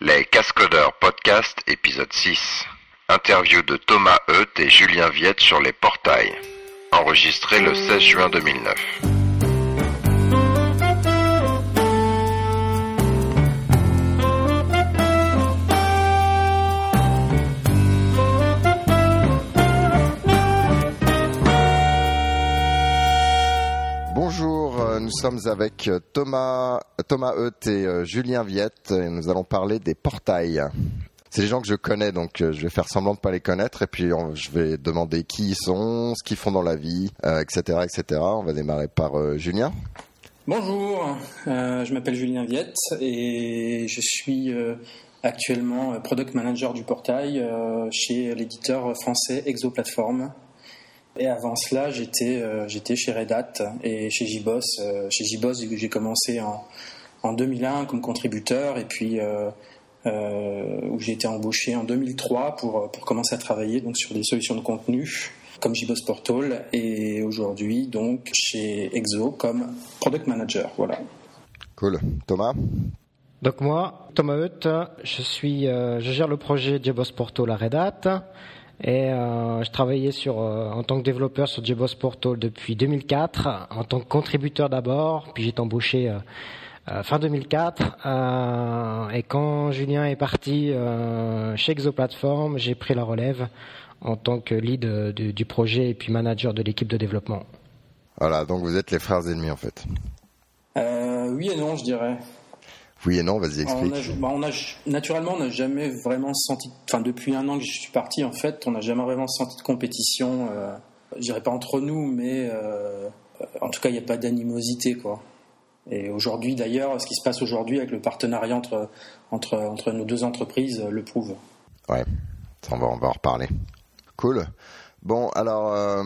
Les Cascodeurs Podcast, épisode 6. Interview de Thomas Heut et Julien Viette sur les portails. Enregistré le 16 juin 2009. Sommes avec euh, Thomas, Thomas et euh, Julien Viette et nous allons parler des portails. C'est des gens que je connais, donc euh, je vais faire semblant de pas les connaître et puis je vais demander qui ils sont, ce qu'ils font dans la vie, etc., etc. On va démarrer par Julien. Bonjour, je m'appelle Julien Viette et je suis actuellement product manager du portail chez l'éditeur français Exoplatform. Et avant cela, j'étais euh, j'étais chez Red Hat et chez JBoss. Euh, chez JBoss, j'ai commencé en, en 2001 comme contributeur et puis euh, où j'ai été embauché en 2003 pour, pour commencer à travailler donc sur des solutions de contenu comme JBoss Portal et aujourd'hui donc chez Exo comme product manager. Voilà. Cool. Thomas? Donc moi, Thomas Hutt, je suis, euh, je gère le projet JBoss Portal à Red Hat et euh, je travaillais sur, euh, en tant que développeur sur JBoss Portal depuis 2004, en tant que contributeur d'abord, puis j'ai été embauché euh, euh, fin 2004 euh, et quand Julien est parti euh, chez Exoplatform, j'ai pris la relève en tant que lead du, du projet et puis manager de l'équipe de développement. Voilà, donc vous êtes les frères ennemis en fait. Euh, oui et non, je dirais. Oui et non, vas-y On explique. a, bah, on a- naturellement, on n'a jamais vraiment senti, enfin depuis un an que je suis parti, en fait, on n'a jamais vraiment senti de compétition. Euh, je dirais pas entre nous, mais euh, en tout cas, il n'y a pas d'animosité, quoi. Et aujourd'hui, d'ailleurs, ce qui se passe aujourd'hui avec le partenariat entre, entre, entre nos deux entreprises euh, le prouve. Ouais, on va, on va en reparler. Cool. Bon, alors, euh,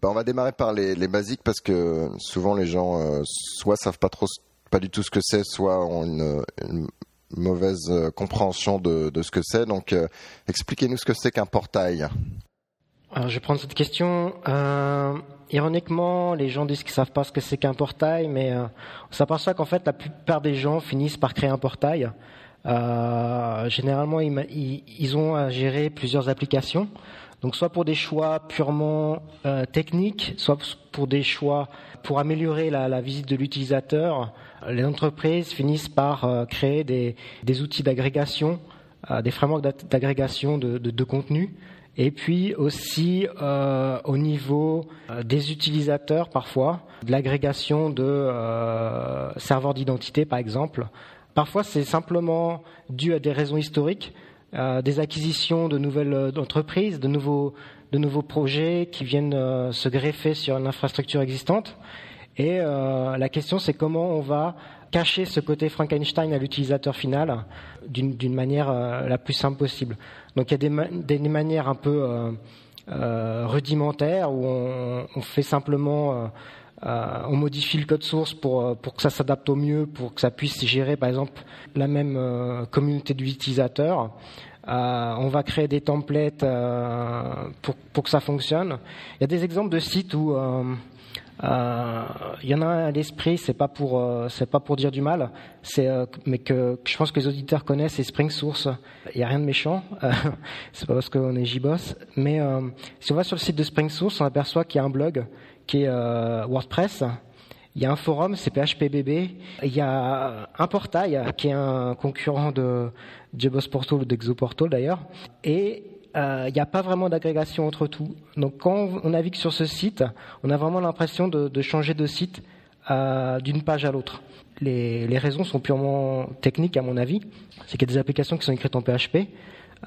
bah, on va démarrer par les, les basiques parce que souvent les gens euh, soit savent pas trop, pas du tout ce que c'est, soit ont une, une mauvaise euh, compréhension de, ce que c'est. Donc, euh, expliquez-nous ce que c'est qu'un portail. Alors, je vais prendre cette question. Euh, ironiquement, les gens disent qu'ils savent pas ce que c'est qu'un portail, mais on s'aperçoit qu'en fait, la plupart des gens finissent par créer un portail. Euh, généralement, ils, ont à gérer plusieurs applications. Donc, soit pour des choix purement euh, techniques, soit pour des choix pour améliorer la, visite de l'utilisateur. Les entreprises finissent par euh, créer des, outils d'agrégation, euh, des frameworks d'ag- d'agrégation de, de, de contenu. Et puis aussi euh, au niveau euh, des utilisateurs parfois, de l'agrégation de euh, serveurs d'identité par exemple. Parfois c'est simplement dû à des raisons historiques, des acquisitions de nouvelles euh, entreprises, de nouveaux, projets qui viennent euh, se greffer sur une infrastructure existante. Et euh, la question, c'est comment on va cacher ce côté Frankenstein à l'utilisateur final d'une manière la plus simple possible. Donc il y a des, ma- des manières un peu rudimentaires où on fait simplement, euh, on modifie le code source pour, euh, pour que ça s'adapte au mieux, pour que ça puisse gérer par exemple la même euh, communauté d'utilisateurs. Euh, on va créer des templates pour, que ça fonctionne. Il y a des exemples de sites où Il y en a un à l'esprit, c'est pas pour euh, c'est pas pour dire du mal, c'est euh, mais que, je pense que les auditeurs connaissent, c'est Spring Source. Il y a rien de méchant, euh, c'est pas parce qu'on est JBoss, mais euh, si on va sur le site de Spring Source, on aperçoit qu'il y a un blog qui est euh, WordPress. Il y a un forum, c'est PHPBB. Il y a un portail qui est un concurrent de JBoss Portal ou d'Exoportal d'ailleurs. Et euh, il n'y a pas vraiment d'agrégation entre tout. Donc quand on navigue sur ce site, on a vraiment l'impression de, changer de site euh, d'une page à l'autre. Les, raisons sont purement techniques à mon avis. C'est qu'il y a des applications qui sont écrites en PHP,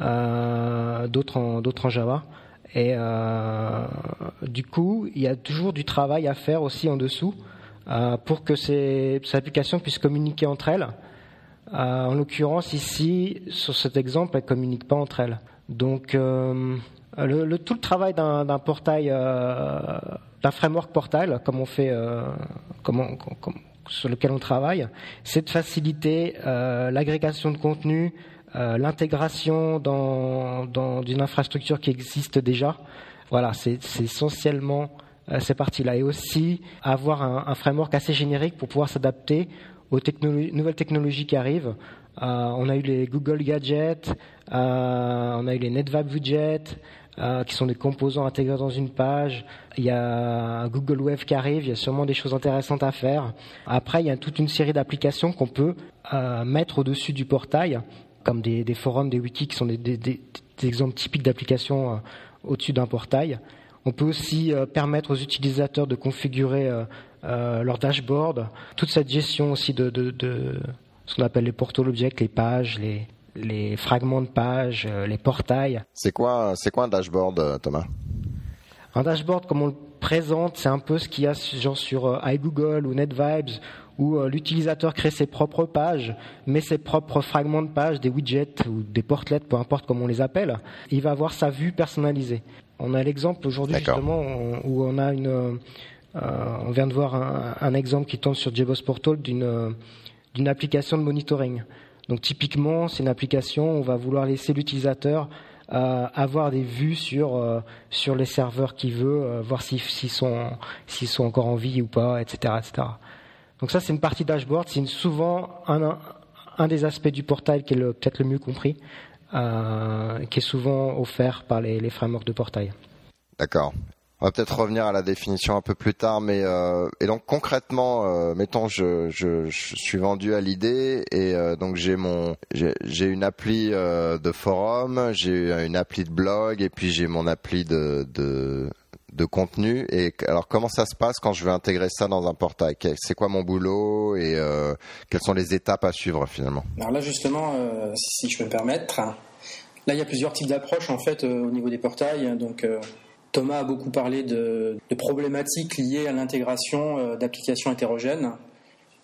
euh, d'autres en, Java. Et euh, du coup, il y a toujours du travail à faire aussi en dessous euh, pour que ces, ces applications puissent communiquer entre elles. Euh, en l'occurrence, ici, sur cet exemple, elles ne communiquent pas entre elles. Donc, euh, le, tout le travail d'un portail, euh, d'un framework portal, comme on fait, euh, sur lequel on travaille, c'est de faciliter l'agrégation de contenu, l'intégration dans, dans infrastructure qui existe déjà. Voilà, c'est essentiellement ces parties-là. Et aussi avoir un, framework assez générique pour pouvoir s'adapter aux nouvelles technologies qui arrivent, on a eu les Google Gadgets, on a eu les NetVibe Widgets, qui sont des composants intégrés dans une page. Il y a Google Web qui arrive, il y a sûrement des choses intéressantes à faire. Après, il y a toute une série d'applications qu'on peut mettre au-dessus du portail, comme des, forums, des wikis qui sont des, exemples typiques d'applications au-dessus d'un portail. On peut aussi permettre aux utilisateurs de configurer euh, leur dashboard, toute cette gestion aussi de, ce qu'on appelle les portal objects, les pages, les, fragments de pages, euh, les portails. C'est quoi, c'est quoi un dashboard, euh, Thomas? Un dashboard, comme on le présente, c'est un peu ce qu'il y a genre sur iGoogle ou NetVibes, où l'utilisateur crée ses propres pages, met ses propres fragments de pages, des widgets ou des portlets, peu importe comment on les appelle. Il va avoir sa vue personnalisée. On a l'exemple aujourd'hui justement où on a une euh, on vient de voir un, exemple qui tombe sur JBoss Portal d'une d'une application de monitoring. Donc typiquement, c'est une application où on va vouloir laisser l'utilisateur euh, avoir des vues sur euh, sur les serveurs qu'il veut, voir s'ils sont sont encore en vie ou pas, etc., etc. Donc ça, c'est une partie dashboard. C'est souvent un, un, des aspects du portail qui est peut-être le mieux compris, qui est souvent offert par les, les frameworks de portail. D'accord. On va peut-être revenir à la définition un peu plus tard, mais euh, et donc concrètement, euh, mettons, je, suis vendu à l'idée et euh, donc j'ai mon j'ai une appli de forum, j'ai une appli de blog et puis j'ai mon appli de, de de contenu. Et alors comment ça se passe quand je veux intégrer ça dans un portail? C'est quoi mon boulot et quelles sont les étapes à suivre finalement? Alors là justement, si je peux me permettre, là il y a plusieurs types d'approches en fait au niveau des portails. Donc Thomas a beaucoup parlé de, problématiques liées à l'intégration euh, d'applications hétérogènes.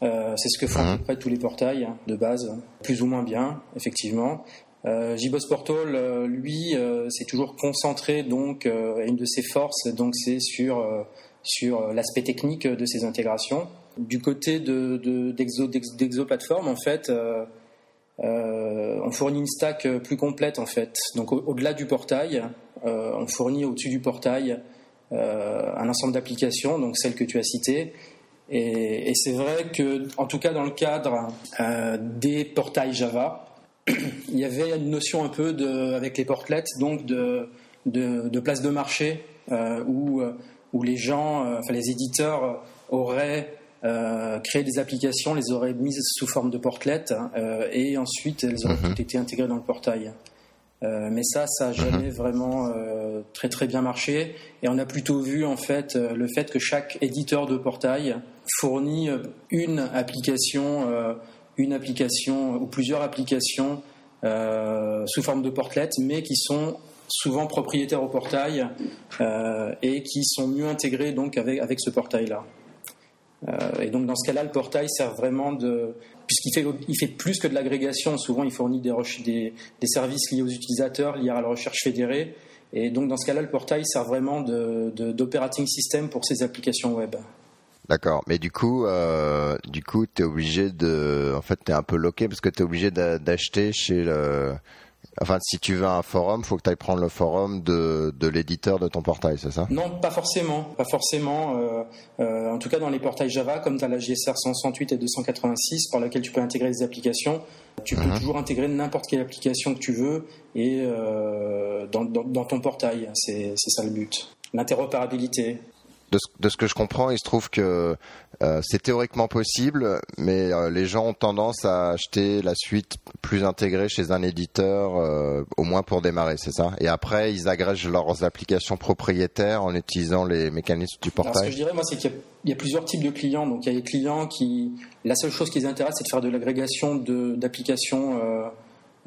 Euh, c'est ce que font mhm. tous les portails hein, de base, plus ou moins bien, effectivement. Euh, JBoss Portal, euh, lui, s'est toujours concentré donc, une de ses forces, donc c'est sur sur l'aspect technique de ces intégrations. Du côté de, d'Exo, d'Exo Platform, en fait, on fournit une stack plus complète en fait. Donc au-delà du portail, on fournit au-dessus du portail euh, un ensemble d'applications, donc celles que tu as citées. Et, c'est vrai que, en tout cas dans le cadre euh, des portails Java, il y avait une notion un peu de, avec les portlets, donc de, de, place de marché où, où les gens, enfin les éditeurs auraient créé des applications, les auraient mises sous forme de portlets et ensuite elles auraient mhm. toutes été intégrées dans le portail. Euh, mais ça, ça n'a jamais mhm. vraiment euh, très très bien marché. Et on a plutôt vu en fait euh, le fait que chaque éditeur de portail fournit une application, une application ou plusieurs applications sous forme de portlet, mais qui sont souvent propriétaires au portail et qui sont mieux intégrés donc avec, avec ce portail-là. et donc dans ce cas-là, le portail sert vraiment de, puisqu'il fait, il fait plus que de l'agrégation. Souvent, il fournit des, services liés aux utilisateurs, liés à la recherche fédérée. Et donc, dans ce cas-là, le portail sert vraiment d'operating system pour ces applications web. D'accord, mais du coup, euh, du coup, t'es obligé de, en fait, t'es un peu loqué parce que tu es obligé d'acheter chez le, Enfin, si tu veux un forum, faut que tu ailles prendre le forum de, de l'éditeur de ton portail, c'est ça? Non, pas forcément. Pas forcément. Euh, euh, en tout cas, dans les portails Java, comme tu as la GSR 168 et 286, par laquelle tu peux intégrer des applications, tu peux mhm. toujours intégrer n'importe quelle application que tu veux et euh, dans, dans, dans, ton portail. C'est ça le but. L'interopérabilité de ce, que je comprends, il se trouve que euh, c'est théoriquement possible, mais euh, les gens ont tendance à acheter la suite plus intégrée chez un éditeur, euh, au moins pour démarrer, c'est ça? Et après, ils agrègent leurs applications propriétaires en utilisant les mécanismes du portail. ce que je dirais, moi, c'est qu'il y, a plusieurs types de clients. Donc, il y a des clients qui, la seule chose qui les intéresse, c'est de faire de l'agrégation d'applications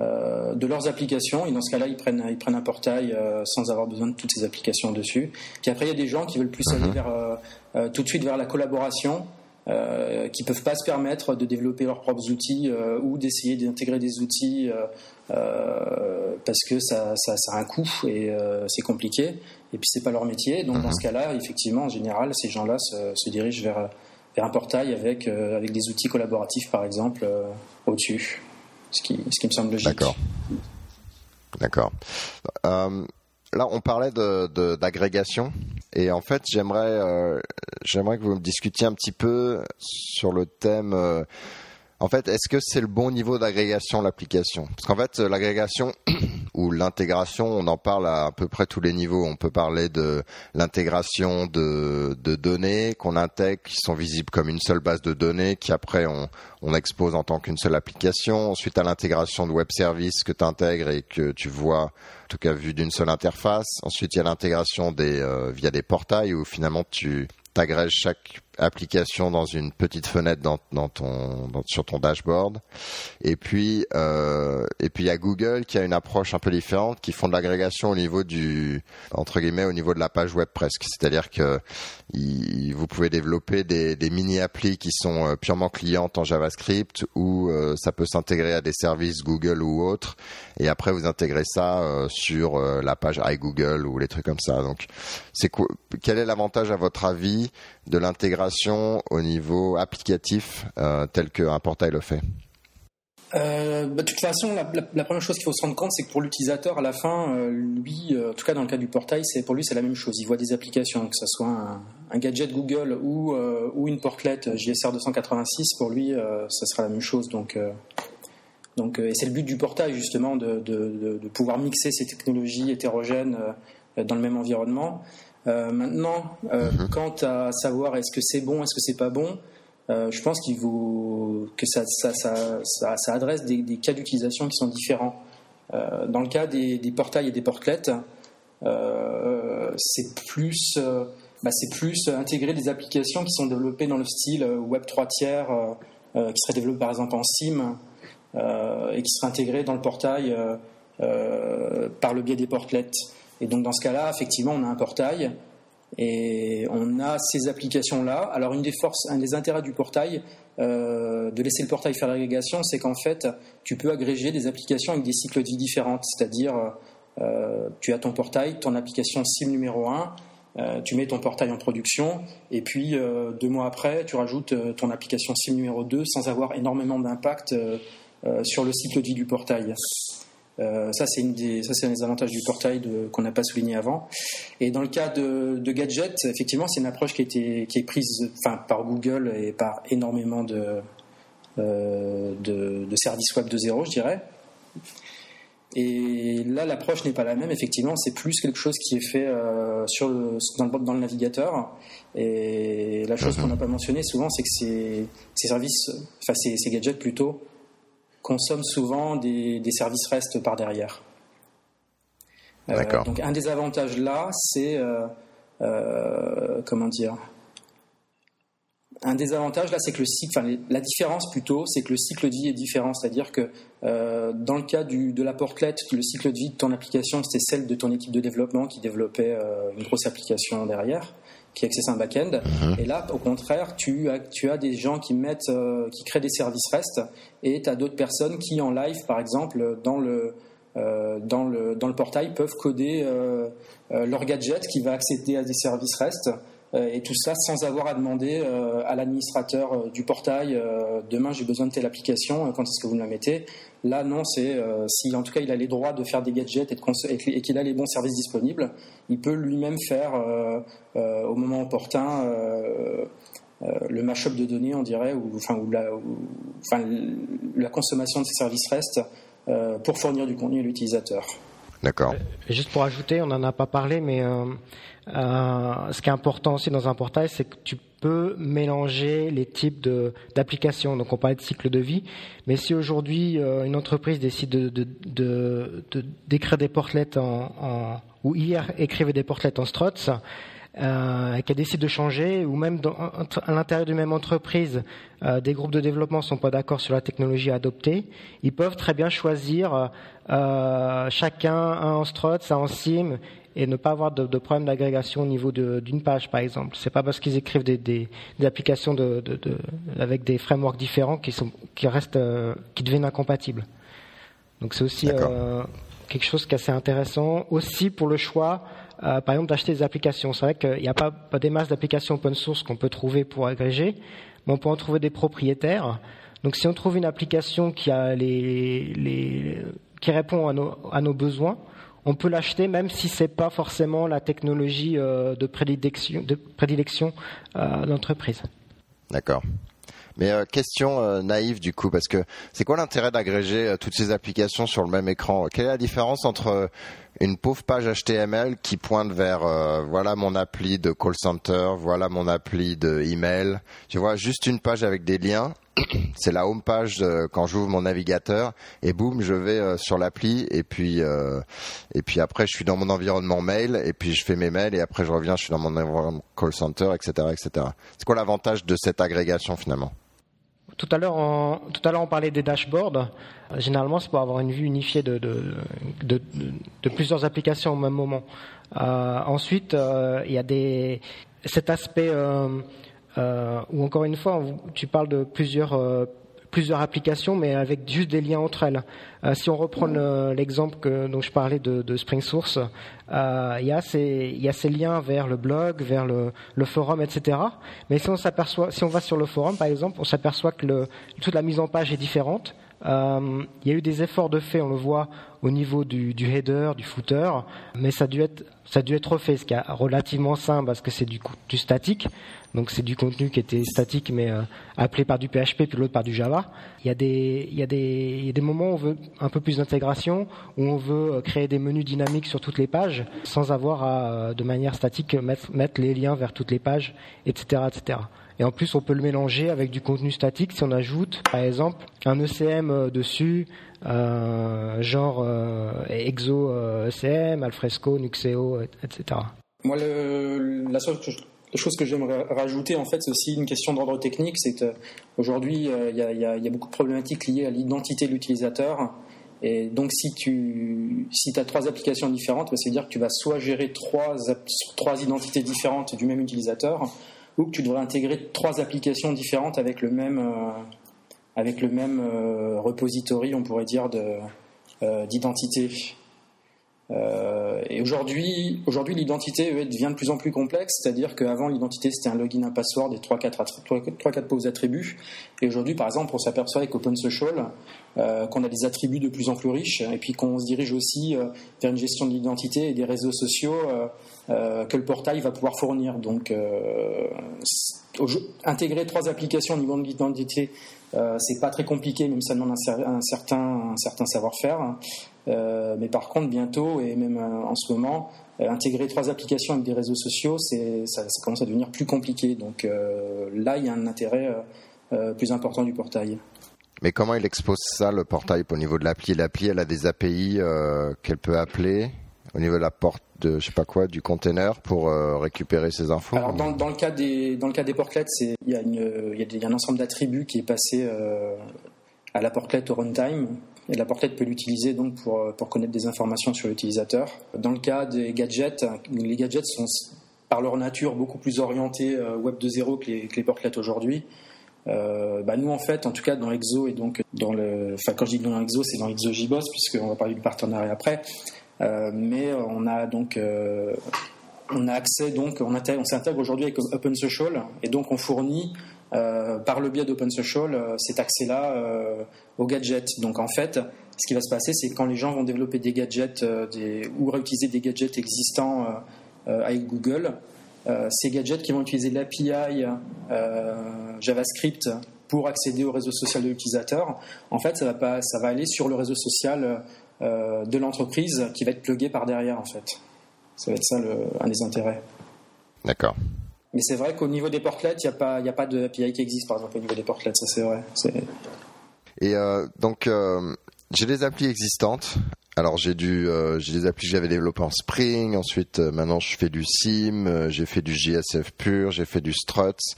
euh, de leurs applications. Et dans ce cas-là, ils prennent, ils prennent un portail euh, sans avoir besoin de toutes ces applications dessus. Puis après, il y a des gens qui veulent plus aller mhm. vers, euh, tout de suite vers la collaboration. Euh, qui peuvent pas se permettre de développer leurs propres outils ou d'essayer d'intégrer des outils parce que ça, ça, ça, a un coût et c'est compliqué et puis c'est pas leur métier donc dans mhm. ce cas-là effectivement en général ces gens-là se, se, dirigent vers, vers un portail avec, avec des outils collaboratifs par exemple au-dessus ce qui, me semble logique. D'accord. D'accord. Euh, là, on parlait d'agrégation. Et en fait, euh, j'aimerais que vous me discutiez un petit peu sur le thème. En fait, est-ce que c'est le bon niveau d'agrégation l'application? Parce qu'en fait, l'agrégation ou l'intégration, on en parle à à peu près tous les niveaux. On peut parler de l'intégration de, de données qu'on intègre, qui sont visibles comme une seule base de données, qui après on, on expose en tant qu'une seule application. Ensuite, à l'intégration de web services que tu intègres et que tu vois, en tout cas vu d'une seule interface. Ensuite, il y a l'intégration des euh, via des portails où finalement tu t'agrèges chaque application dans une petite fenêtre dans, ton sur ton dashboard. Et puis euh, et puis il y a Google qui a une approche un peu différente qui font de l'agrégation au niveau du entre guillemets au niveau de la page web presque. C'est-à-dire que vous pouvez développer des, des mini applis qui sont euh, purement clientes en JavaScript ou euh, ça peut s'intégrer à des services Google ou autres. Et après vous intégrez ça sur la page iGoogle ou les trucs comme ça. Donc c'est quel est l'avantage à votre avis de l'intégration au niveau applicatif euh, tel qu'un portail le fait? Euh, bah, de toute façon, la, première chose qu'il faut se rendre compte, c'est que pour l'utilisateur, à la fin, euh, lui, euh, en tout cas dans le cas du portail, c'est pour lui c'est la même chose. Il voit des applications, que ce soit un, gadget Google ou, une portelette JSR 286, pour lui, ça sera la même chose. Donc, donc, et c'est le but du portail justement de, de, pouvoir mixer ces technologies hétérogènes dans le même environnement. Maintenant, mm-hmm. quant à savoir est-ce que c'est bon, est-ce que c'est pas bon. Euh, je pense qu'il que ça, ça, ça, ça adresse des, des cas d'utilisation qui sont différents. Euh, dans le cas des, des, portails et des portelettes, euh, c'est plus, euh, bah, c'est plus intégrer des applications qui sont développées dans le style Web 3 tiers, euh, qui seraient développées par exemple en SIM et qui seraient intégrées dans le portail par le biais des portelettes. Et donc dans ce cas-là, effectivement, on a un portail et on a ces applications-là. Alors, une des forces, un des intérêts du portail, euh, de laisser le portail faire l'agrégation, c'est qu'en fait, tu peux agréger des applications avec des cycles de vie différents. C'est-à-dire, euh, tu as ton portail, ton application SIM numéro 1, euh, tu mets ton portail en production, et puis deux mois après, tu rajoutes ton application SIM numéro 2 sans avoir énormément d'impact sur le cycle de vie du portail. Euh, ça, c'est un des avantages du portail qu'on n'a pas souligné avant. Et dans le cas de, de Gadget, effectivement, c'est une approche qui, a été, qui est prise enfin, par Google et par énormément de, euh, de, de, services web de zéro, je dirais. Et là, l'approche n'est pas la même. Effectivement, c'est plus quelque chose qui est fait euh, sur le, dans, le, dans le navigateur. Et la chose qu'on n'a pas mentionnée souvent, c'est que ces, ces services, enfin ces, ces gadgets plutôt, consomment souvent des, des services REST par derrière. Euh, donc un des avantages là, c'est euh, euh, comment dire un des avantages là, c'est que le cycle, enfin, la différence plutôt, c'est que le cycle de vie est différent. C'est-à-dire que euh, dans le cas du, de la portelette, le cycle de vie de ton application, c'était celle de ton équipe de développement qui développait euh, une grosse application derrière qui accesse un back-end. Mhm. Et là, au contraire, tu as, tu as des gens qui mettent, euh, qui créent des services REST, et tu as d'autres personnes qui, en live, par exemple, dans le, euh, dans le, dans le portail, peuvent coder euh leur gadget qui va accéder à des services REST. Euh, Et tout ça sans avoir à demander euh, à l'administrateur euh, du portail demain j'ai besoin de telle application, quand est-ce que vous me la mettez? Là, non, c'est si en tout cas il a les droits de faire des gadgets et, qu'il a les bons services disponibles, il peut lui-même faire au moment opportun euh, le mashup de données, on dirait, ou, enfin, la, la, consommation de ces services REST euh, pour fournir du contenu à l'utilisateur. D'accord. Juste pour ajouter, on n'en a pas parlé, mais euh, euh, ce qui est important aussi dans un portail, c'est que tu peux mélanger les types d'applications. Donc on parlait de cycle de vie, mais si aujourd'hui euh, une entreprise décide de, d'écrire des portelettes en, ou hier écrivait des portelettes en struts, euh, qui décide de changer, ou même dans, à l'intérieur d'une même entreprise, euh, des groupes de développement ne sont pas d'accord sur la technologie à adopter, ils peuvent très bien choisir euh, chacun un en struts, un en sim, et ne pas avoir de, de problème d'agrégation au niveau d'une page, par exemple. C'est pas parce qu'ils écrivent des, des, des applications de, de, avec des frameworks différents qui, sont, qui restent, euh, qui deviennent incompatibles. Donc c'est aussi euh, quelque chose qui est assez intéressant. Aussi pour le choix, euh, par exemple, d'acheter des applications. C'est vrai qu'il n'y a pas, pas des masses d'applications open source qu'on peut trouver pour agréger, mais on peut en trouver des propriétaires. Donc si on trouve une application qui répond à nos, à nos besoins, on peut l'acheter même si c'est pas forcément la technologie euh, de prédilection de prédilection euh, d'entreprise. D'accord. Mais euh, question euh, naïve du coup, parce que c'est quoi l'intérêt d'agréger euh, toutes ces applications sur le même écran? Quelle est la différence entre une pauvre page HTML qui pointe vers voilà mon appli de call center, voilà mon appli de email, tu vois, juste une page avec des liens c'est la home page quand j'ouvre mon navigateur et boum je vais sur l'appli et puis et puis après je suis dans mon environnement mail et puis je fais mes mails et après je reviens je suis dans mon environnement call center etc etc c'est quoi l'avantage de cette agrégation finalement? Tout à l'heure, on, tout à l'heure, on parlait des dashboards. Généralement, c'est pour avoir une vue unifiée de, de, plusieurs applications au même moment. Euh, ensuite, euh, il y a des, cet aspect euh, où, encore une fois, tu parles de plusieurs plusieurs applications, mais avec juste des liens entre elles. Euh, si on reprend l'exemple dont je parlais de, Spring Source, euh, il, y a ces, il y a ces liens vers le blog, vers le, le forum, etc. Mais si on si on va sur le forum, par exemple, on s'aperçoit que le, toute la mise en page est différente. Euh, il y a eu des efforts de fait, on le voit au niveau du, header, du footer, mais ça a dû être, ça a dû être refait, ce qui est relativement simple parce que c'est du, du statique. Donc c'est du contenu qui était statique mais euh, appelé par du PHP puis l'autre par du Java. Il y a des il y a des il y a des moments où on veut un peu plus d'intégration où on veut euh, créer des menus dynamiques sur toutes les pages sans avoir à de manière statique mettre mettre les liens vers toutes les pages etc etc. Et en plus, on peut le mélanger avec du contenu statique si on ajoute, par exemple, un ECM dessus, euh, genre euh, Exo ECM, Alfresco, Nuxeo, etc. Moi, la seule chose que j'aimerais rajouter, en fait, c'est aussi une question d'ordre technique. C'est qu'aujourd'hui, euh, il y, a beaucoup de problématiques liées à l'identité de l'utilisateur. Et donc, si tu si as trois applications différentes, bah, c'est-à-dire que tu vas soit gérer trois identités différentes du même utilisateur, ou que tu devrais intégrer trois applications différentes avec le même, euh, avec le même euh, repository, on pourrait dire, d'identité. Euh, et aujourd'hui, aujourd'hui l'identité devient de plus en plus complexe, c'est-à-dire qu'avant l'identité c'était un login, un password et 3-4 pauvres attributs. Et aujourd'hui, par exemple, on s'aperçoit avec OpenSocial euh, qu'on a des attributs de plus en plus riches et puis qu'on se dirige aussi vers une gestion de l'identité et des réseaux sociaux que le portail va pouvoir fournir. Donc, intégrer trois applications au niveau de l'identité, c'est pas très compliqué, même ça demande un, certain, savoir-faire. Euh, mais par contre, bientôt, et même euh, en ce moment, euh, intégrer trois applications avec des réseaux sociaux, ça, ça, commence à devenir plus compliqué. Donc là, il y a un intérêt plus important du portail. Mais comment il expose ça, le portail, au niveau de l'appli? L'appli, elle a des API qu'elle peut appeler au niveau de la porte je sais pas quoi du container pour récupérer ces infos dans, le cas des dans le cas des portlets, il y, a un ensemble d'attributs qui est passé à la portlet au runtime et la portée peut l'utiliser donc pour, euh, pour connaître des informations sur l'utilisateur. Dans le cas des gadgets, les gadgets sont par leur nature beaucoup plus orientés euh, Web 2.0 que les, portlets aujourd'hui. Euh, bah nous en fait, en tout cas dans Exo et donc dans le, quand je dis dans Exo, c'est dans Exo JBoss puisqu'on va parler du partenariat après. Euh, mais on a donc euh, on a accès donc on, s'intègre aujourd'hui avec OpenSocial et donc on fournit euh, par le biais d'OpenSocial euh, cet accès-là euh, aux gadgets. Donc en fait, ce qui va se passer, c'est quand les gens vont développer des gadgets ou réutiliser des gadgets existants avec Google, ces gadgets qui vont utiliser l'API JavaScript pour accéder au réseau social de l'utilisateur, en fait, ça va, pas, ça va aller sur le réseau social de l'entreprise qui va être plugué par derrière, en fait. Ça va être ça un des intérêts. D'accord. Mais c'est vrai qu'au niveau des portlets, il n'y a, pas, a pas de API qui existe, par exemple, au niveau des portlets, ça c'est vrai. Et euh, donc, euh, j'ai des applis existantes alors j'ai du euh, j'ai des applis que j'avais développées en Spring, ensuite euh, maintenant je fais du Sim, euh, j'ai fait du JSF pur, j'ai fait du Struts,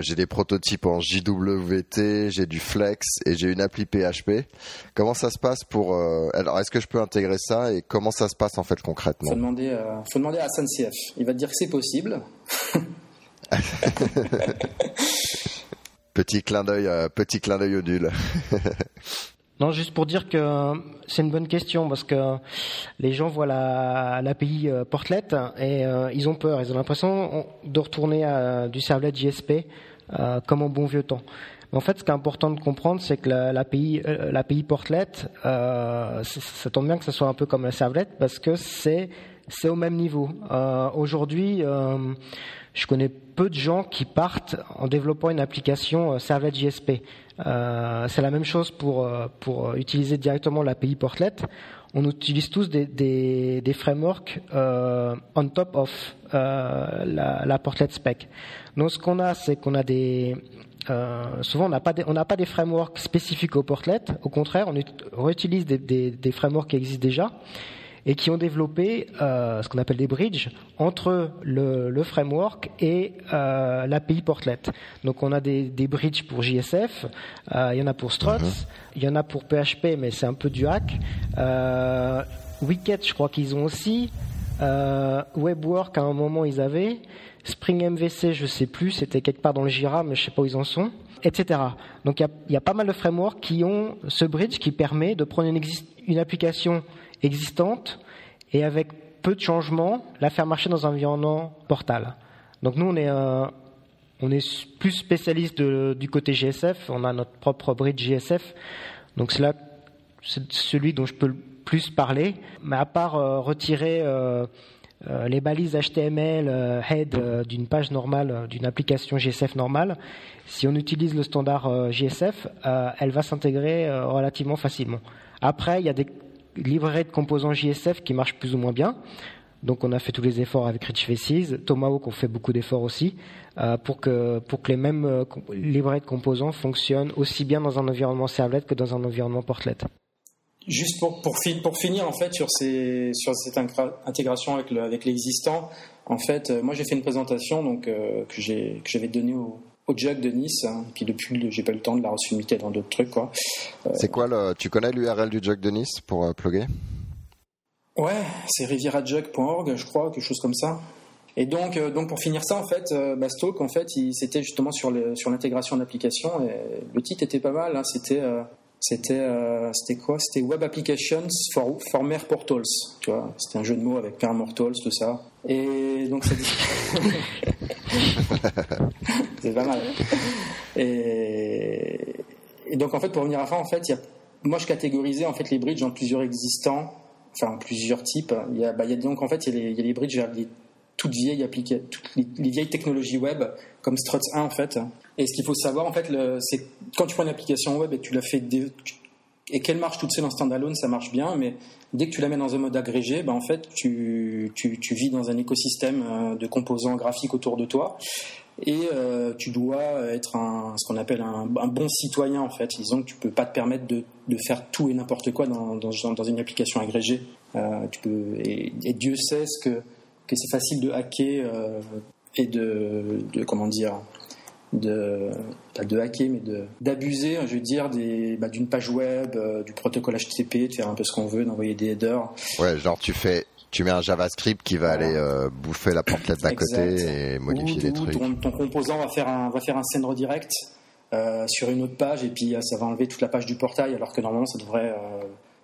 j'ai des prototypes en JWT, j'ai du Flex et j'ai une appli PHP. Comment ça se passe pour alors est-ce que je peux intégrer ça et comment ça se passe en fait concrètement Faut demander faut demander à SNCF. Il va te dire que c'est possible. petit clin d'œil petit clin d'œil au dul. Non, juste pour dire que c'est une bonne question parce que les gens voient l'API la, euh, Portlet et euh, ils ont peur. Ils ont l'impression de retourner à du servlet JSP euh, comme en bon vieux temps. En fait, ce qui est important de comprendre, c'est que l'API la, Portlet, ça tombe bien que ce soit un peu comme un servlet parce que c'est c'est au même niveau. Aujourd'hui, je connais peu de gens qui partent en développant une application servlet JSP. C'est la même chose pour, pour utiliser directement l'API Portlet on utilise tous des, des, des frameworks euh, on top of euh, la, la, portlet spec. Donc ce qu'on a, c'est qu'on a des euh, souvent on n'a pas des, on pas des frameworks spécifiques au portlet. Au contraire, on réutilise des, des frameworks qui existent déjà et qui ont développé euh, ce qu'on appelle des bridges entre le, le framework et euh, l'API Portlet. Donc on a des, des bridges pour JSF, euh, il y en a pour Struts, mhm. il y en a pour PHP, mais c'est un peu du hack. Euh, Wicket, je crois qu'ils ont aussi. Euh, WebWork, à un moment, ils avaient. Spring MVC, je sais plus, c'était quelque part dans le Jira, mais je sais pas où ils en sont, etc. Donc il y a, y a, pas mal de frameworks qui ont ce bridge qui permet de prendre une, une application existante et avec peu de changements, la faire marcher dans un environnement portal. Donc nous, on est, plus spécialiste du côté GSF, on a notre propre bridge GSF, donc c'est celui dont je peux le plus parler, mais à part euh, retirer euh, euh, les balises HTML head d'une page normale, d'une application GSF normale, si on utilise le standard GSF, elle va s'intégrer relativement facilement. Après, il y a des livret de composants JSF qui marche plus ou moins bien. Donc on a fait tous les efforts avec Rich Faces, Tomahawk on fait beaucoup d'efforts aussi euh, pour que pour que les mêmes euh, livrets de composants fonctionnent aussi bien dans un environnement servlet que dans un environnement portlet. Juste pour, finir en fait sur, cette intégration avec, avec l'existant, en fait, euh, moi j'ai fait une présentation donc, euh, que j'avais donnée au, au Jug de Nice. Hein, puis depuis, j'ai pas eu le temps de la resubmiter dans d'autres trucs. Quoi. Euh, c'est quoi le. Tu connais l'URL du Jug de Nice pour euh, plugger? Ouais, c'est rivieradjug.org, je crois, quelque chose comme ça. Et donc, euh, donc pour finir ça, en fait, Bastalk, en fait, c'était justement sur sur l'intégration d'applications. Et le titre était pas mal. Hein, c'était c'était c'était quoi? C'était Web Applications for, for Mere Portals. Tu vois, c'était un jeu de mots avec Mere Mortals, tout ça. Et donc ça c'est pas mal. Et, donc en fait, pour revenir à fin, en fait, moi je catégorisais en fait les bridges en plusieurs existants, enfin plusieurs types. Il y a, bah, y donc en fait il y, a les bridges vers les toutes vieilles toutes les, vieilles technologies web comme Struts 1 en fait. Et ce qu'il faut savoir en fait, c'est quand tu prends une application web et tu la fais et qu'elle marche toute seule en standalone, ça marche bien, mais dès que tu la mets dans un mode agrégé, ben en fait, tu, vis dans un écosystème euh, de composants graphiques autour de toi et euh, tu dois être un, ce qu'on appelle un, bon citoyen en fait. Disons que tu peux pas te permettre de, de faire tout et n'importe quoi dans, dans, une application agrégée. Euh, tu peux, et, Dieu sait ce que, que c'est facile de hacker euh, et de, de, comment dire de pas de hacker mais de d'abuser je veux dire des bah, d'une page web du protocole HTTP de faire un peu ce qu'on veut d'envoyer des headers ouais genre tu fais tu mets un JavaScript qui va aller euh, bouffer la portée d'à côté et modifier les trucs ton, ton, composant va faire un va faire un send redirect euh, sur une autre page et puis ça va enlever toute la page du portail alors que normalement ça devrait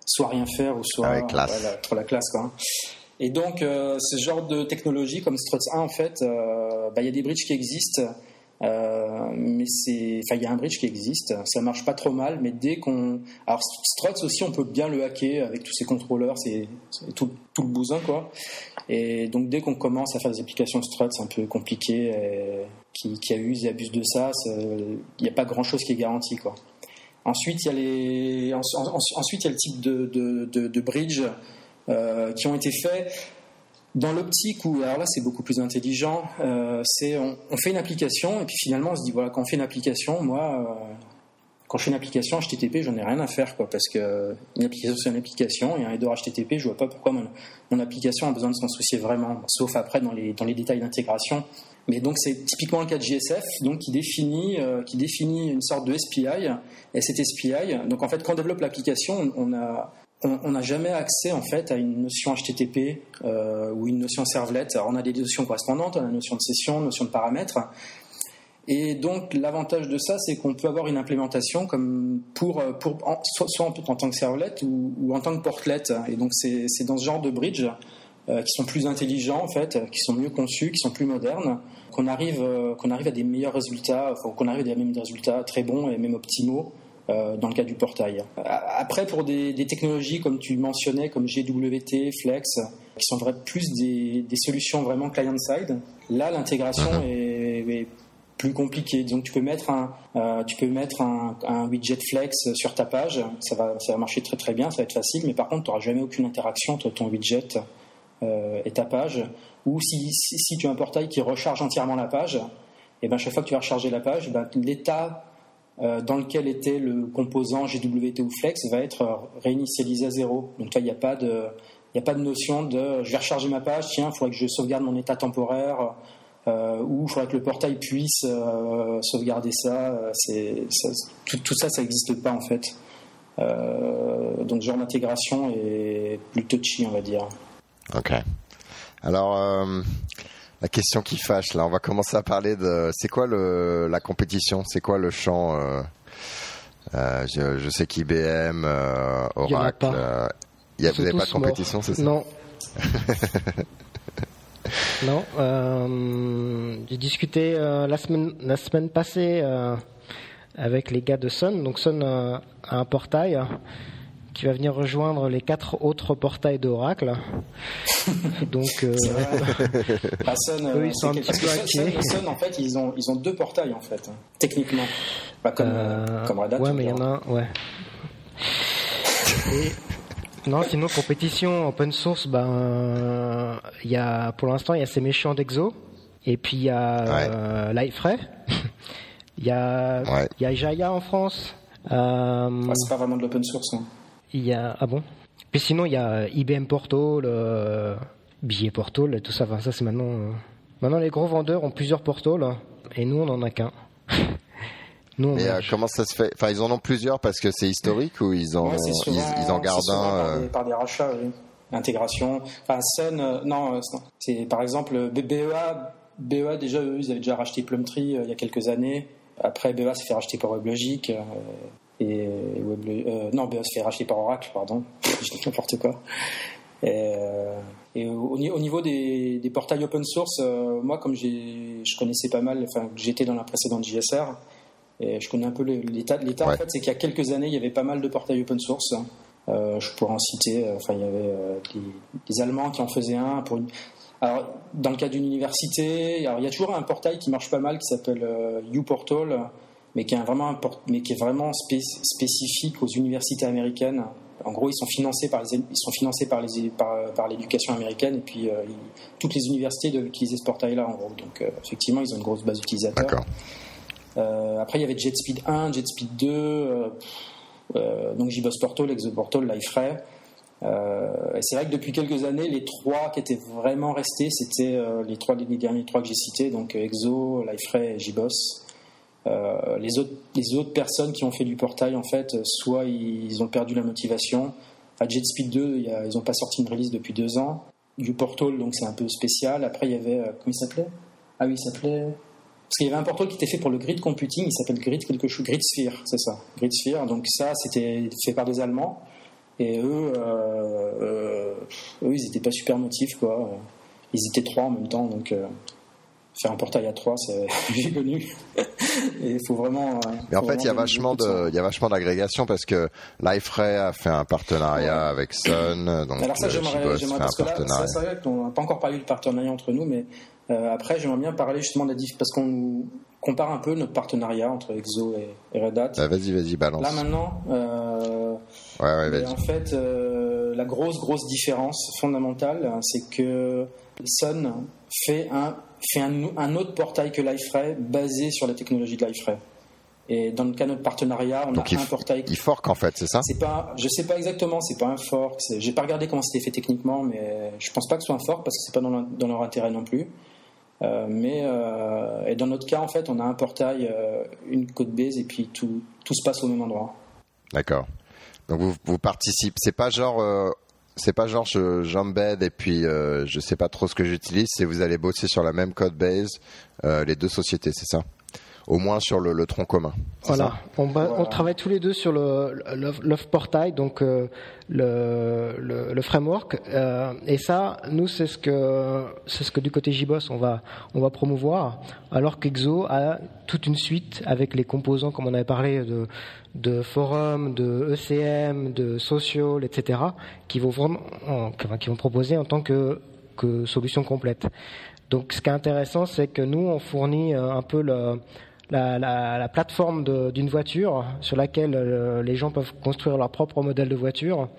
soit rien faire ou soit Avec classe. trop la classe quoi. Et donc, ce genre de technologie comme Struts 1, en fait, bah, il y a des bridges qui existent euh, mais c'est, enfin, il y a un bridge qui existe, ça marche pas trop mal, mais dès qu'on, alors Struts aussi, on peut bien le hacker avec tous ces contrôleurs, c'est, tout, tout, le bousin quoi. Et donc dès qu'on commence à faire des applications Struts un peu compliquées, qui, qui abusent et abusent de ça, il n'y a pas grand chose qui est garanti quoi. Ensuite, il y a les, ensuite il y a le type de, de, de, de bridge euh, qui ont été faits dans l'optique où, alors là c'est beaucoup plus intelligent, euh, c'est on, fait une application et puis finalement on se dit voilà quand on fait une application, moi euh, quand je fais une application HTTP j'en ai rien à faire quoi parce que une application c'est une application et un header HTTP je vois pas pourquoi mon, mon application a besoin de s'en soucier vraiment, sauf après dans les, dans les détails d'intégration. Mais donc c'est typiquement le cas de JSF, donc qui définit, euh, qui définit une sorte de SPI. Et cet SPI, donc en fait quand on développe l'application, on a, on n'a jamais accès en fait à une notion HTTP euh, ou une notion servlet. Alors, on a des notions correspondantes, on a la notion de session, notion de paramètres. Et donc l'avantage de ça, c'est qu'on peut avoir une implémentation comme pour, pour soit, en, tant que servlet ou, en tant que portlet. Et donc c'est dans ce genre de bridge euh, qui sont plus intelligents en fait, qui sont mieux conçus, qui sont plus modernes, qu'on arrive, euh, arrive à des meilleurs résultats, qu'on arrive à des mêmes résultats très bons et même optimaux dans le cas du portail. Après, pour des, technologies comme tu mentionnais, comme GWT, Flex, qui sont plus des, solutions vraiment client-side, là, l'intégration est, plus compliquée. Donc, tu peux mettre un, tu peux mettre un, widget Flex sur ta page, ça va, ça va marcher très très bien, ça va être facile, mais par contre, tu n'auras jamais aucune interaction entre ton widget et ta page. Ou si, si, tu as un portail qui recharge entièrement la page, et ben chaque fois que tu vas recharger la page, ben, l'état euh, dans lequel était le composant GWT ou Flex va être réinitialisé à zéro. Donc il n'y a pas de a pas de notion de je vais recharger ma page, tiens, il faudrait que je sauvegarde mon état temporaire, euh, ou il faudrait que le portail puisse euh, sauvegarder ça. C'est, tout, ça, ça n'existe pas en fait. donc, genre d'intégration est plus touchy, on va dire. Ok. Alors, la question qui fâche, là, on va commencer à parler de. C'est quoi le, la compétition? C'est quoi le champ euh, euh, je, sais qu'IBM, euh, Oracle. Il n'y a, pas de compétition, c'est ça? Non. non. J'ai discuté la, semaine, la semaine passée avec les gars de Sun. Donc Sun a un portail qui va venir rejoindre les quatre autres portails d'Oracle. Donc, euh, ah, eux, ils sont un petit peu inquiets. Sun, en fait, ils ont, ils ont deux portails, en fait, techniquement. Pas comme, euh, comme Red Hat. Ouais, mais il y en a un, ouais. non, sinon, compétition open source, ben, il y a, pour l'instant, il y a ces méchants d'Exo. Et puis, il y a ouais. euh, Il y a, il y a Jaya en France. Euh, c'est pas vraiment de l'open source. Hein. Il y a ah bon? Puis sinon il y a IBM Portal, euh, Billet Portal, tout ça. Enfin, ça c'est maintenant. Euh, maintenant les gros vendeurs ont plusieurs Portals et nous on en a qu'un. nous, et euh, comment ça se fait? Enfin ils en ont plusieurs parce que c'est historique ou ils en ils, en gardent un par des, rachats, oui. Intégration. Enfin Sun, non, c'est par exemple BEA. BEA déjà eux ils avaient déjà racheté Plumtree il y a quelques années. Après BEA s'est fait racheter par WebLogic et euh, non, BEA se fait racheter par Oracle, pardon, je dis n'importe quoi. Et, euh, et au, niveau des, des, portails open source, euh, moi, comme je connaissais pas mal, enfin, j'étais dans la précédente JSR, et je connais un peu l'état. L'état, en fait, c'est qu'il y a quelques années, il y avait pas mal de portails open source. Euh, je pourrais en citer. Enfin, il y avait des, Allemands qui en faisaient un pour une. Alors, dans le cas d'une université, alors, il y a toujours un portail qui marche pas mal qui s'appelle uPortal mais qui est vraiment, mais qui est vraiment spécifique aux universités américaines. En gros, ils sont financés par les, ils sont financés par les, par, l'éducation américaine et puis euh, toutes les universités doivent utiliser ce portail-là en gros. Donc euh, effectivement, ils ont une grosse base d'utilisateurs. Euh, après, il y avait JetSpeed 1, JetSpeed 2, donc JBoss Portal, ExoPortal, Liferay. et c'est vrai que depuis quelques années, les trois qui étaient vraiment restés, c'était les trois les derniers trois que j'ai cités, donc Exo, Liferay et JBoss. Euh, les, autres, personnes qui ont fait du portail, en fait, soit ils ont perdu la motivation. À JetSpeed 2, ils n'ont pas sorti une release depuis deux ans. Du Portal, donc c'est un peu spécial. Après, il y avait. Euh, comment il s'appelait? Ah oui, il s'appelait. Parce qu'il y avait un portal qui était fait pour le grid computing, il s'appelle Grid quelque chose, Grid Sphere, c'est ça, Grid Sphere. Donc ça, c'était fait par des Allemands. Et eux, euh, eux ils n'étaient pas super motifs, quoi. Ils étaient trois en même temps, donc faire un portail à 3, c'est j'ai connu. et il faut vraiment. Euh, Mais en fait, il y a vachement de, il y a vachement d'agrégation parce que Liferay a fait un partenariat avec Sun, donc Alors ça, euh, j'aimerais, parce que là, c'est vrai qu'on n'a pas encore parlé de partenariat entre nous, mais euh, après, j'aimerais bien parler justement de la diff parce qu'on compare un peu notre partenariat entre Exo et, Red Hat. Bah, vas-y, vas-y, balance. Là maintenant, euh, ouais, ouais, vas-y. en fait, la grosse, grosse différence fondamentale, hein, c'est que Sun fait un, fait un, autre portail que Liferay basé sur la technologie de Liferay. Et dans le cas de notre partenariat, on a un portail. Il fork en fait, c'est ça C'est pas, je sais pas exactement, c'est pas un fork. J'ai pas regardé comment c'était fait techniquement, mais je pense pas que ce soit un fork parce que c'est pas dans, dans, leur intérêt non plus. Euh, mais euh, et dans notre cas, en fait, on a un portail, euh, une code base, et puis tout, tout se passe au même endroit. D'accord. Donc vous, vous participez, c'est pas genre c'est pas genre j'embed et puis euh, je sais pas trop ce que j'utilise, c'est vous allez bosser sur la même code base, euh, les deux sociétés, c'est ça? Au moins sur le, tronc commun. Voilà. On, on, travaille tous les deux sur le Portail, donc euh, le, framework. Euh, et ça, nous, c'est ce que c'est ce que du côté JBoss on va on va promouvoir, alors qu'Exo a toute une suite avec les composants, comme on avait parlé de de forums, de ECM, de social, etc., qui vont vraiment, qui vont proposer en tant que, que solution complète. Donc, ce qui est intéressant, c'est que nous, on fournit euh, un peu le, la, la, la, plateforme d'une voiture sur laquelle euh, les gens peuvent construire leur propre modèle de voiture,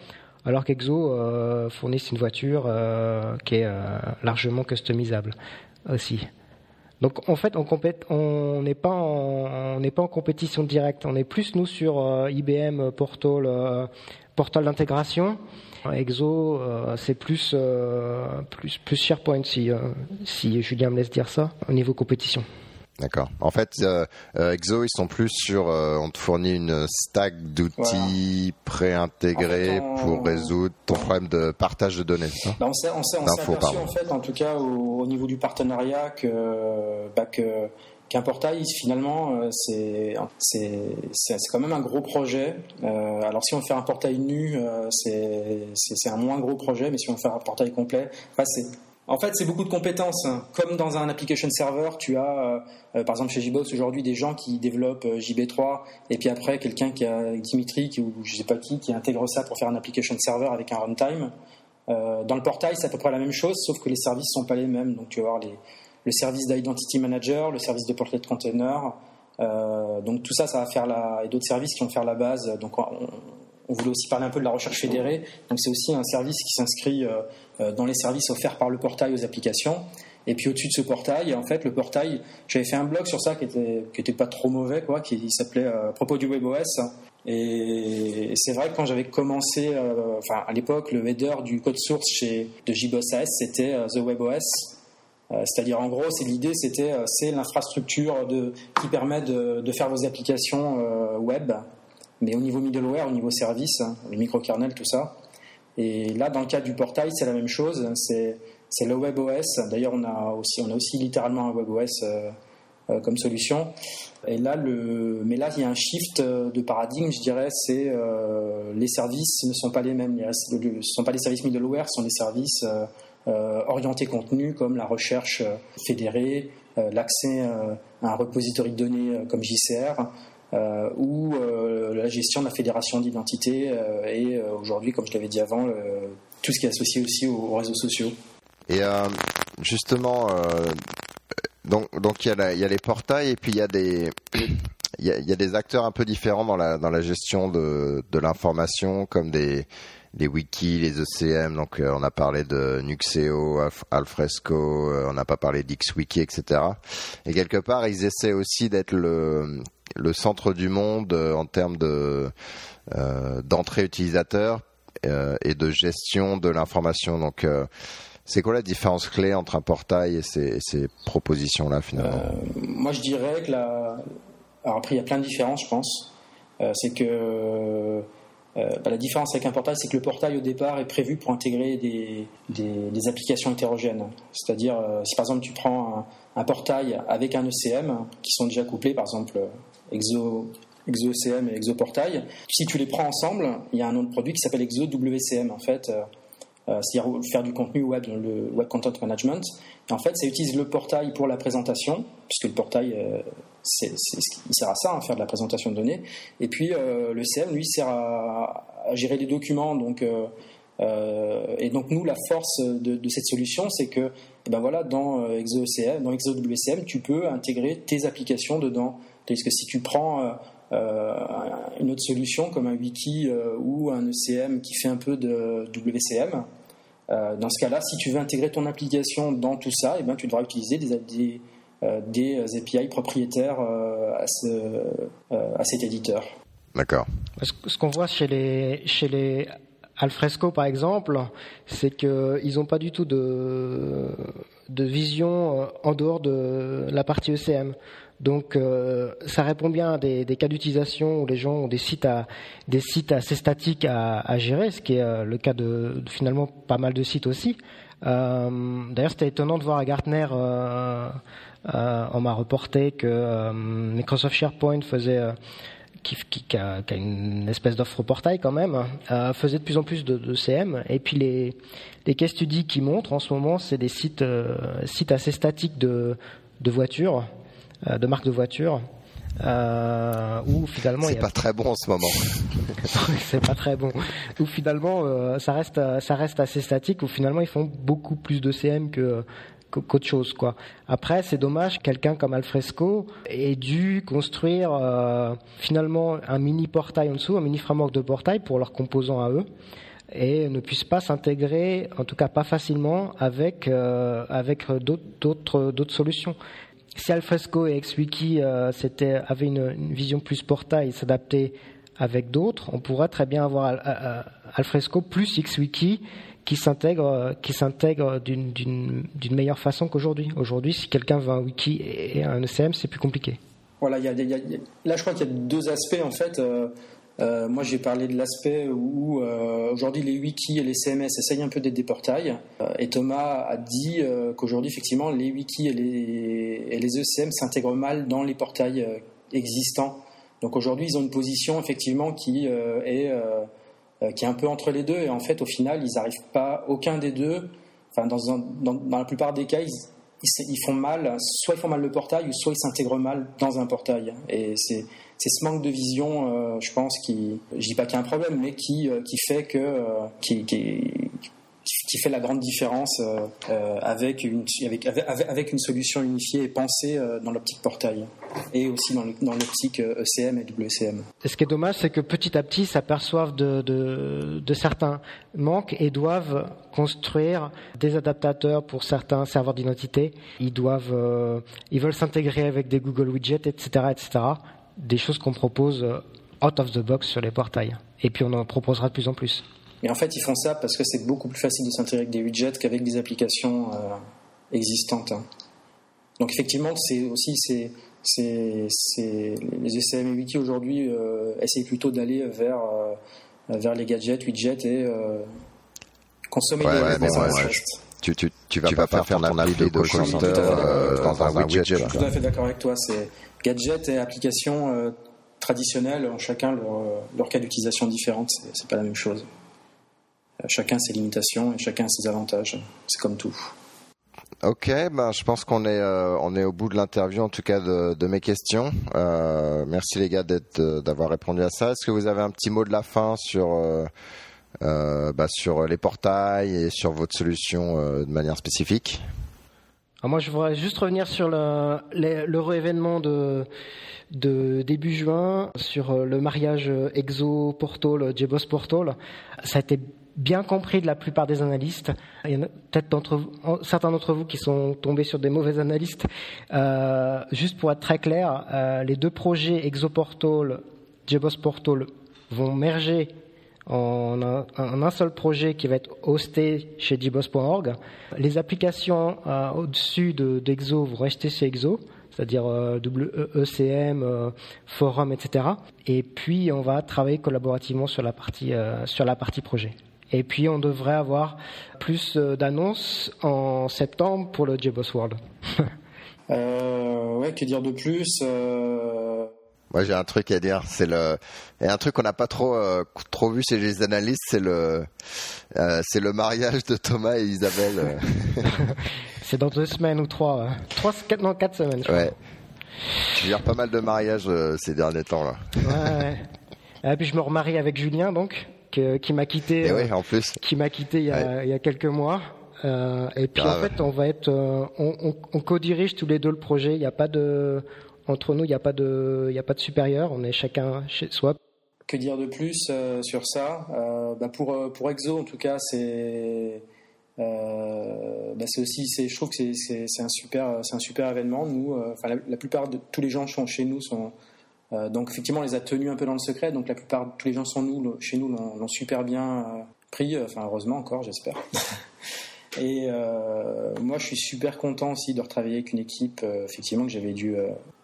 alors qu'Exo euh, fournisse une voiture euh, qui est euh, largement customisable aussi. Donc en fait, on n'est pas en, pas en compétition directe. On est plus nous sur IBM Portal, d'intégration. Exo, c'est plus, plus plus SharePoint si si Julien me laisse dire ça au niveau compétition. D'accord. En fait, euh, euh, Exo, ils sont plus sur. Euh, on te fournit une stack d'outils préintégrés pour résoudre ton problème de partage de données. Bah, on s'est on s'est aperçu en fait, en tout cas au, niveau du partenariat, que, bah, que qu'un portail finalement c'est c'est quand même un gros projet. alors si on fait un portail nu, c'est c'est un moins gros projet, mais si on fait un portail complet, c'est en fait, c'est beaucoup de compétences. Comme dans un application server, tu as, euh, euh, par exemple chez JBoss aujourd'hui, des gens qui développent euh, JB3, et puis après quelqu'un qui a Dimitri ou je sais pas qui, qui intègre ça pour faire un application server avec un runtime. dans le portail, c'est à peu près la même chose, sauf que les services sont pas les mêmes. Donc tu vas avoir le service d'identity manager, le service de portrait de container. donc tout ça, ça va faire la et d'autres services qui vont faire la base. Donc on voulait aussi parler un peu de la recherche fédérée. Donc c'est aussi un service qui s'inscrit euh, euh, dans les services offerts par le portail aux applications. Et puis au-dessus de ce portail, en fait, le portail, j'avais fait un blog sur ça qui était, qui était pas trop mauvais, quoi, qui s'appelait euh, propos du WebOS. Et c'est vrai que quand j'avais commencé, enfin à l'époque, le header du code source chez de JBoss c'était The WebOS. C'est-à-dire en gros, c'est l'idée, c'était c'est l'infrastructure qui permet de, de, faire vos applications web mais au niveau middleware, au niveau service, hein, le microkernel, tout ça. Et là, dans le cas du portail, c'est la même chose. C'est, le WebOS. D'ailleurs, on a aussi, on a aussi littéralement un WebOS euh, euh, comme solution. Et là, le, mais là, il y a un shift de paradigme, je dirais. C'est euh, les services ne sont pas les mêmes. Ce ne sont pas les services middleware, ce sont des services orientés contenu, comme la recherche fédérée, l'accès à un repository de données comme JCR, euh, ou euh, la gestion de la fédération d'identité euh, et aujourd'hui, comme je l'avais dit avant, tout ce qui est associé aussi aux, réseaux sociaux. Et justement, donc donc il y, il y a les portails et puis il y a des il y, a, des acteurs un peu différents dans la dans la gestion de de l'information comme des les wikis, les ECM, donc on a parlé de Nuxeo, Alfresco, on n'a pas parlé d'XWiki, etc. Et quelque part, ils essaient aussi d'être le le centre du monde euh, en termes de euh, d'entrée utilisateur euh, et de gestion de l'information. Donc c'est quoi la différence clé entre un portail et ces, ces propositions-là finalement? Moi je dirais que la... Alors après il y a plein de différences je pense. c'est que bah, la différence avec un portail, c'est que le portail au départ est prévu pour intégrer des, applications hétérogènes. C'est-à-dire, si par exemple tu prends un, portail avec un ECM qui sont déjà couplés, par exemple Exo, ExoCM et ExoPortail. Si tu les prends ensemble, il y a un de produit qui s'appelle ExoWCM en fait. Euh, euh, c'est-à-dire faire du contenu web, le Web Content Management. Et en fait, ça utilise le portail pour la présentation, puisque le portail, euh, il sert à ça, hein, faire de la présentation de données. Et puis, le CM, lui, sert à, gérer les documents. Donc, et donc, nous, la force de, cette solution, c'est que eh ben voilà, dans, ExoCM, dans ExoWCM, tu peux intégrer tes applications dedans. Tandis que si tu prends euh, euh, une autre solution comme un wiki euh, ou un ECM qui fait un peu de WCM, dans ce cas-là, si tu veux intégrer ton application dans tout ça, eh ben, tu devras utiliser des, des, API propriétaires à, cet éditeur. D'accord. Ce qu'on voit chez les, chez les Alfresco, par exemple, c'est qu'ils n'ont pas du tout de, de vision en dehors de la partie ECM. Donc ça répond bien à des, cas d'utilisation où les gens ont des sites, à, des sites assez statiques à, gérer, ce qui est le cas de, finalement pas mal de sites aussi. D'ailleurs, c'était étonnant de voir à Gartner, on m'a reporté que Microsoft SharePoint faisait qui, qui, a, qui, a, une espèce d'offre portail quand même, euh, faisait de plus en plus de, de, CM. Et puis les, les case studies qui montrent en ce moment, c'est des sites, euh, sites assez statiques de, de voitures, euh, de marques de voitures. Euh, où finalement c'est pas très bon en ce moment. c'est pas très bon. Où finalement euh, ça reste ça reste assez statique. Où finalement ils font beaucoup plus de CM que qu'autre chose quoi. Après c'est dommage quelqu'un comme Alfresco ait dû construire euh, finalement un mini portail en dessous, un mini framework de portail pour leurs composants à eux et ne puisse pas s'intégrer, en tout cas pas facilement, avec euh, avec d'autres d'autres solutions. Si Alfresco et XWiki euh, avaient une, vision plus portail, s'adapter avec d'autres, on pourrait très bien avoir Alfresco plus XWiki qui s'intègre d'une meilleure façon qu'aujourd'hui. Aujourd'hui, si quelqu'un veut un wiki et un ECM, c'est plus compliqué. Voilà, y a, là je crois qu'il y a deux aspects en fait. Euh, euh, moi j'ai parlé de l'aspect où euh, aujourd'hui les wikis et les CMS essayent un peu d'être des portails. et Thomas a dit qu'aujourd'hui effectivement les wikis et les, ECM s'intègrent mal dans les portails existants. Donc aujourd'hui ils ont une position effectivement qui est euh, qui est un peu entre les deux. Et en fait, au final, ils n'arrivent pas, aucun des deux, enfin, dans, dans, la plupart des cas, ils, ils, font mal, soit ils font mal le portail, ou soit ils s'intègrent mal dans un portail. Et c'est ce manque de vision, euh, je pense, qui, je dis pas qu'il y a un problème, mais qui, euh, qui fait que, qui, qui, qui fait la grande différence euh, euh, avec, une, avec, avec, une solution unifiée et pensée euh, dans l'optique portail et aussi dans l'optique ECM e et WCM. ce qui est dommage, c'est que petit à petit s'aperçoivent de, de, de, certains manques et doivent construire des adaptateurs pour certains serveurs d'identité. Ils ils veulent s'intégrer avec des Google Widgets, etc., etc. Des choses qu'on propose out of the box sur les portails. Et puis on en proposera de plus en plus. Mais en fait, ils font ça parce que c'est beaucoup plus facile de s'intégrer avec des widgets qu'avec des applications euh, existantes. Hein. Donc effectivement, c'est aussi c'est, c'est, les ECM et Wiki aujourd'hui euh, essayent plutôt d'aller vers euh, vers les gadgets, widgets et euh, consommer ouais, des ouais, tu, tu, tu, vas tu pas, vas faire, ton appli de call dans un widget. Je suis tout à fait d'accord avec toi. C'est gadgets et applications traditionnelles ont chacun leur, leur cas d'utilisation différente. C'est pas la même chose. Chacun ses limitations et chacun ses avantages. C'est comme tout. Ok, ben je pense qu'on est euh, on est au bout de l'interview en tout cas de, de mes questions. Euh, merci les gars d'être euh, d'avoir répondu à ça. Est-ce que vous avez un petit mot de la fin sur euh, euh bah, sur les portails et sur votre solution de manière spécifique? Alors Moi, je voudrais juste revenir sur l'heureux événement de de début juin sur le mariage Exo Portal, JBoss Portal. Ça a été bien compris de la plupart des analystes. Il y en a peut-être certains d'entre vous qui sont tombés sur des mauvais analystes. Euh, juste pour être très clair, euh, les deux projets Exoportal, JBoss Portal vont merger en un, seul projet qui va être hosté chez jboss.org. Les applications euh, au-dessus d'Exo vont rester chez Exo, c'est-à-dire WECM, e Forum, etc. Et puis on va travailler collaborativement sur la sur la partie projet. Et puis on devrait avoir plus euh, d'annonces en septembre pour le JBoss World. euh, ouais, que dire de plus euh... Moi j'ai un truc à dire, c'est le et un truc qu'on n'a pas trop euh, trop vu chez les analystes, c'est le euh, c'est le mariage de Thomas et Isabelle. c'est dans deux semaines ou trois, trois quatre, non quatre semaines. Je ouais. Tu gères pas mal de mariages ces derniers temps là. Ouais. Et puis je me remarie avec Julien donc qui m'a quitté, euh, en plus. qui m'a quitté il y, a, il y a quelques mois. Euh, et puis en fait, on va être, euh, on, on, on co-dirige tous les deux le projet. Il n'y a pas de, entre nous, il n'y a pas de, il y a pas de supérieur. On est chacun chez soi. Que dire de plus euh, sur ça? Euh, bah pour pour Exo, en tout cas, c'est euh, bah c'est aussi, c'est, je trouve que c'est, c'est, c'est un super, c'est un super événement. Nous, enfin, la, la, plupart de tous les gens sont chez nous sont euh, donc effectivement, on les a tenus un peu dans le secret. Donc la plupart, tous les gens sont nous, chez nous l'ont super bien euh, pris. Enfin, heureusement encore, j'espère. Et euh, moi, je suis super content aussi de retravailler avec une équipe, effectivement, que j'avais dû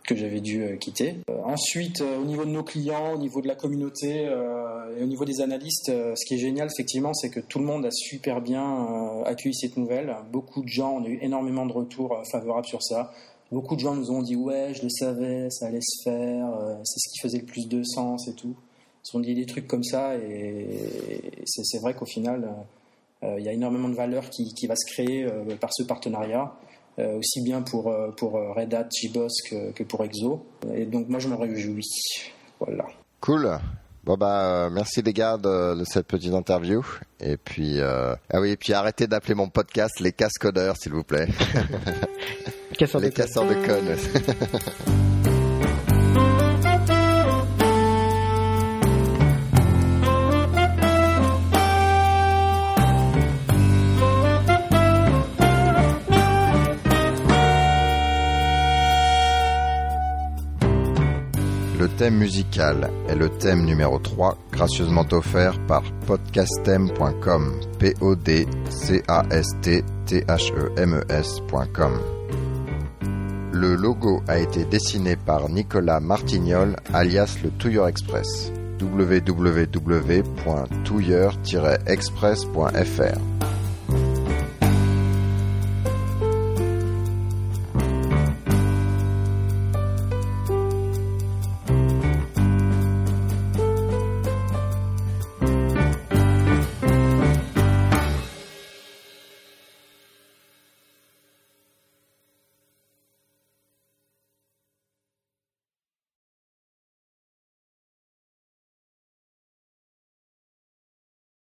que j'avais dû quitter. ensuite, au niveau de nos clients, au niveau de la communauté et au niveau des analystes, ce qui est génial, effectivement, c'est que tout le monde a super bien accueilli cette nouvelle. Beaucoup de gens, ont eu énormément de retours favorables sur ça. Beaucoup de gens nous ont dit ouais, je le savais, ça allait se faire, c'est ce qui faisait le plus de sens et tout. Ils ont dit des trucs comme ça et c'est vrai qu'au final, il y a énormément de valeur qui, qui va se créer par ce partenariat. Euh, aussi bien pour, euh, pour euh, Red Hat, JBoss que, que, pour Exo. Et donc moi je me réjouis. Voilà. Cool. Bon bah merci les gars de, cette petite interview et puis ah oui et puis arrêtez d'appeler mon podcast les casse-codeurs s'il vous plaît. les casseurs de connes. thème musical est le thème numéro 3, gracieusement offert par podcastem.com. P-O-D-C-A-S-T-T-H-E-M-E-S.com. Le logo a été dessiné par Nicolas Martignol, alias le Touilleur Express. www.touilleur-express.fr